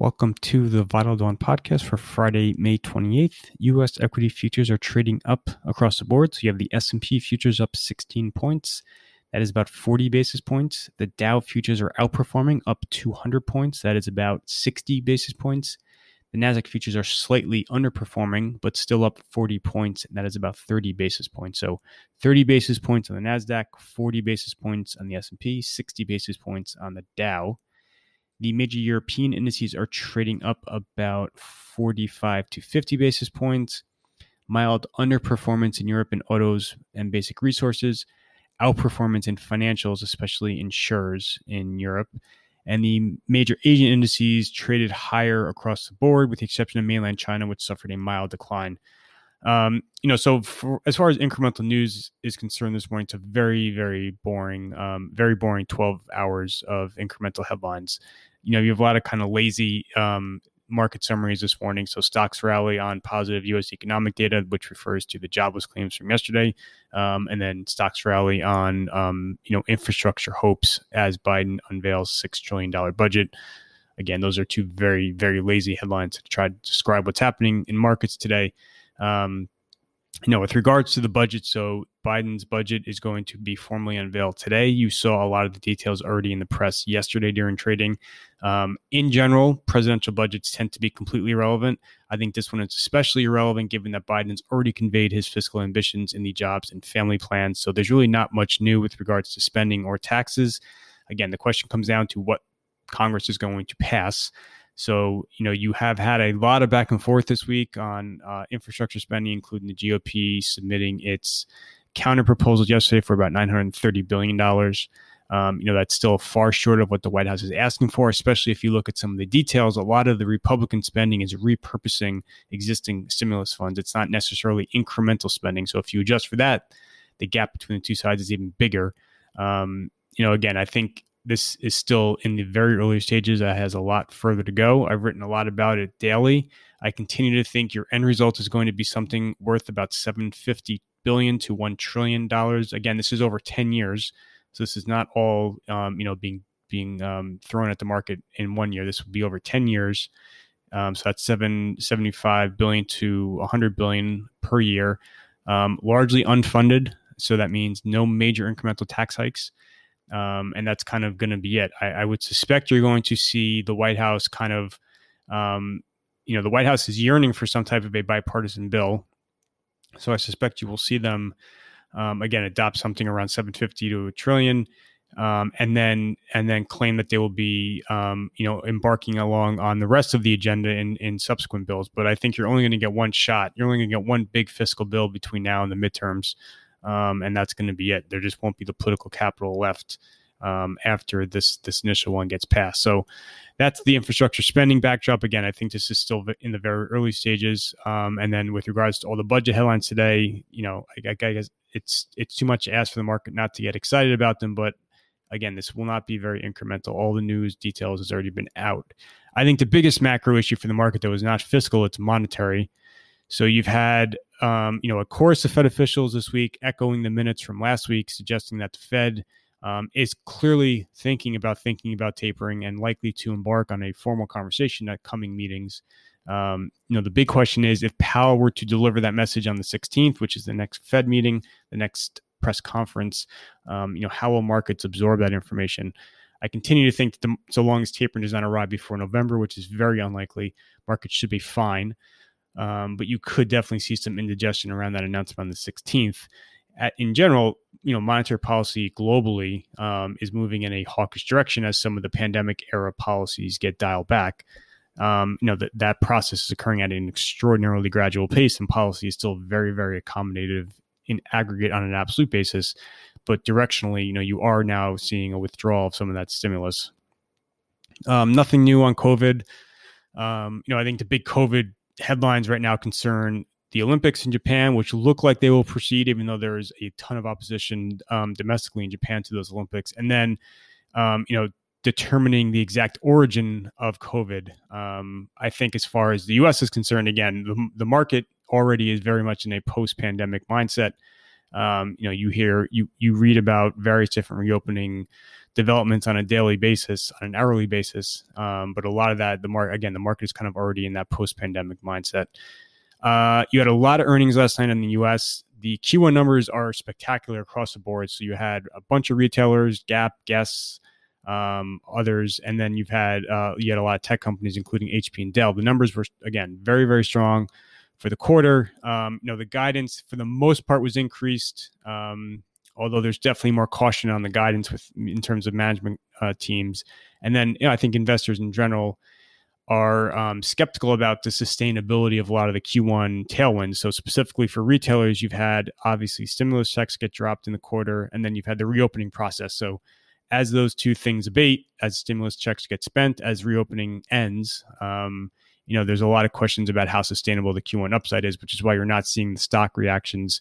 Welcome to the Vital Dawn podcast for Friday, May 28th. US equity futures are trading up across the board. So you have the S&P futures up 16 points. That is about 40 basis points. The Dow futures are outperforming up 200 points. That is about 60 basis points. The Nasdaq futures are slightly underperforming, but still up 40 points, and that is about 30 basis points. So 30 basis points on the Nasdaq, 40 basis points on the S&P, 60 basis points on the Dow. The major European indices are trading up about 45 to 50 basis points. Mild underperformance in Europe in autos and basic resources, outperformance in financials, especially insurers in Europe. And the major Asian indices traded higher across the board, with the exception of mainland China, which suffered a mild decline. Um, you know, so for, as far as incremental news is concerned this morning, it's a very, very boring, um, very boring 12 hours of incremental headlines you know, you have a lot of kind of lazy um, market summaries this morning. So stocks rally on positive U.S. economic data, which refers to the jobless claims from yesterday, um, and then stocks rally on um, you know infrastructure hopes as Biden unveils six trillion dollar budget. Again, those are two very very lazy headlines to try to describe what's happening in markets today. Um, you know, with regards to the budget, so Biden's budget is going to be formally unveiled today. You saw a lot of the details already in the press yesterday during trading. Um, in general, presidential budgets tend to be completely irrelevant. I think this one is especially irrelevant given that Biden has already conveyed his fiscal ambitions in the jobs and family plans. So there's really not much new with regards to spending or taxes. Again, the question comes down to what Congress is going to pass. So, you know, you have had a lot of back and forth this week on uh, infrastructure spending, including the GOP submitting its counter proposals yesterday for about $930 billion. Um, you know, that's still far short of what the White House is asking for, especially if you look at some of the details. A lot of the Republican spending is repurposing existing stimulus funds. It's not necessarily incremental spending. So if you adjust for that, the gap between the two sides is even bigger. Um, you know, again, I think this is still in the very early stages. It has a lot further to go. I've written a lot about it daily. I continue to think your end result is going to be something worth about 750 billion to 1 trillion dollars. Again, this is over 10 years. So this is not all um, you know being being um, thrown at the market in one year. This will be over 10 years. Um, so that's 775 billion to 100 billion per year. Um, largely unfunded. So that means no major incremental tax hikes. Um, and that's kind of going to be it. I, I, would suspect you're going to see the White House kind of, um, you know, the White House is yearning for some type of a bipartisan bill. So I suspect you will see them um, again adopt something around 750 to a trillion, um, and then and then claim that they will be um, you know embarking along on the rest of the agenda in in subsequent bills. But I think you're only going to get one shot. You're only going to get one big fiscal bill between now and the midterms um, and that's going to be it. There just won't be the political capital left um, after this this initial one gets passed. So that's the infrastructure spending backdrop. Again, I think this is still in the very early stages. Um, and then with regards to all the budget headlines today, you know, I, I guess it's it's too much to ask for the market not to get excited about them, but again, this will not be very incremental. All the news details has already been out. I think the biggest macro issue for the market though is not fiscal; it's monetary. So you've had um, you know, a chorus of Fed officials this week echoing the minutes from last week, suggesting that the Fed um, is clearly thinking about thinking about tapering and likely to embark on a formal conversation at coming meetings. Um, you know, the big question is if Powell were to deliver that message on the 16th, which is the next Fed meeting, the next press conference, um, you know, how will markets absorb that information? I continue to think that the, so long as tapering does not arrive before November, which is very unlikely, markets should be fine. Um, but you could definitely see some indigestion around that announcement on the 16th. At, in general, you know, monetary policy globally um, is moving in a hawkish direction as some of the pandemic era policies get dialed back. Um, you know that that process is occurring at an extraordinarily gradual pace, and policy is still very, very accommodative in aggregate on an absolute basis. But directionally, you know, you are now seeing a withdrawal of some of that stimulus. Um, nothing new on COVID. Um, you know, I think the big COVID headlines right now concern the Olympics in Japan, which look like they will proceed, even though there is a ton of opposition um, domestically in Japan to those Olympics. And then, um, you know, determining the exact origin of COVID. Um, I think, as far as the U.S. is concerned, again, the, the market already is very much in a post-pandemic mindset. Um, you know, you hear you you read about various different reopening developments on a daily basis, on an hourly basis. Um, but a lot of that, the market again, the market is kind of already in that post-pandemic mindset. Uh, you had a lot of earnings last night in the U.S. The Q1 numbers are spectacular across the board. So you had a bunch of retailers, Gap, Guess, um, others, and then you've had uh, you had a lot of tech companies, including HP and Dell. The numbers were again very very strong for the quarter. Um, you know, the guidance for the most part was increased, um, although there's definitely more caution on the guidance with in terms of management uh, teams. And then you know, I think investors in general are um, skeptical about the sustainability of a lot of the Q1 tailwinds. So specifically for retailers, you've had obviously stimulus checks get dropped in the quarter, and then you've had the reopening process. So as those two things abate, as stimulus checks get spent, as reopening ends, um, you know, there's a lot of questions about how sustainable the Q1 upside is, which is why you're not seeing the stock reactions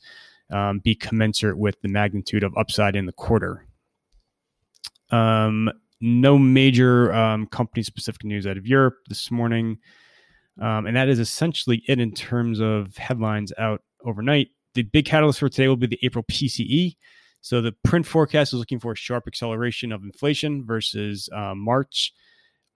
um, be commensurate with the magnitude of upside in the quarter. Um, no major um, company specific news out of Europe this morning. Um, and that is essentially it in terms of headlines out overnight. The big catalyst for today will be the April PCE. So the print forecast is looking for a sharp acceleration of inflation versus uh, March.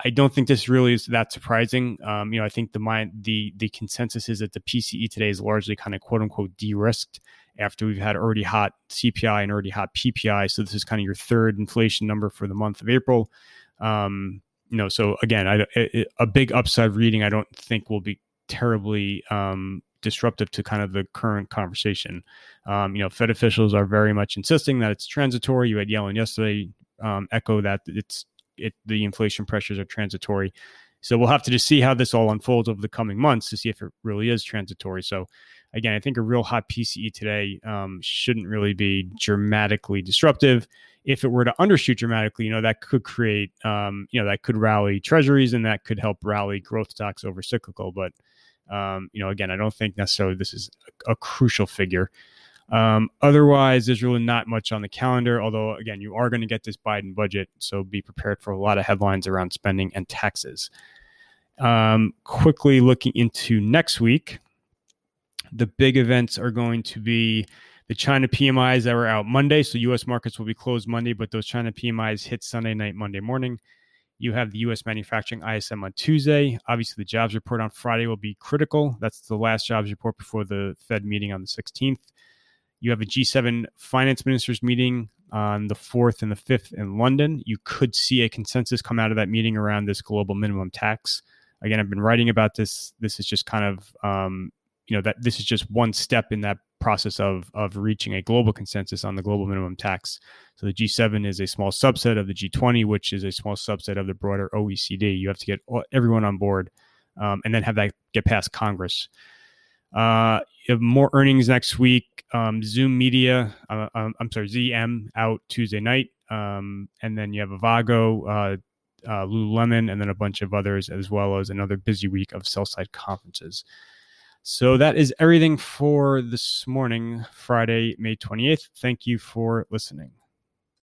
I don't think this really is that surprising. Um, you know, I think the the the consensus is that the PCE today is largely kind of quote unquote de-risked after we've had already hot CPI and already hot PPI. So this is kind of your third inflation number for the month of April. Um, you know, so again, a big upside reading I don't think will be terribly um, disruptive to kind of the current conversation. Um, you know, Fed officials are very much insisting that it's transitory. You had Yellen yesterday um, echo that it's it, the inflation pressures are transitory. So we'll have to just see how this all unfolds over the coming months to see if it really is transitory. So again, I think a real hot PCE today um, shouldn't really be dramatically disruptive. If it were to undershoot dramatically, you know that could create, um, you know, that could rally treasuries and that could help rally growth stocks over cyclical. But um, you know, again, I don't think necessarily this is a, a crucial figure. Um, otherwise, there's really not much on the calendar. Although, again, you are going to get this Biden budget, so be prepared for a lot of headlines around spending and taxes. Um, quickly looking into next week, the big events are going to be the China PMIs that were out Monday. So, U.S. markets will be closed Monday, but those China PMIs hit Sunday night, Monday morning. You have the U.S. manufacturing ISM on Tuesday. Obviously, the jobs report on Friday will be critical. That's the last jobs report before the Fed meeting on the 16th. You have a G7 finance ministers meeting on the 4th and the 5th in London. You could see a consensus come out of that meeting around this global minimum tax. Again, I've been writing about this. This is just kind of, um, you know, that this is just one step in that process of of reaching a global consensus on the global minimum tax. So the G7 is a small subset of the G20, which is a small subset of the broader OECD. You have to get everyone on board, um, and then have that get past Congress. Uh, you have more earnings next week. Um, Zoom Media, uh, um, I'm sorry, ZM out Tuesday night. Um, and then you have Avago, uh, uh, Lululemon, and then a bunch of others, as well as another busy week of sell side conferences. So that is everything for this morning, Friday, May 28th. Thank you for listening.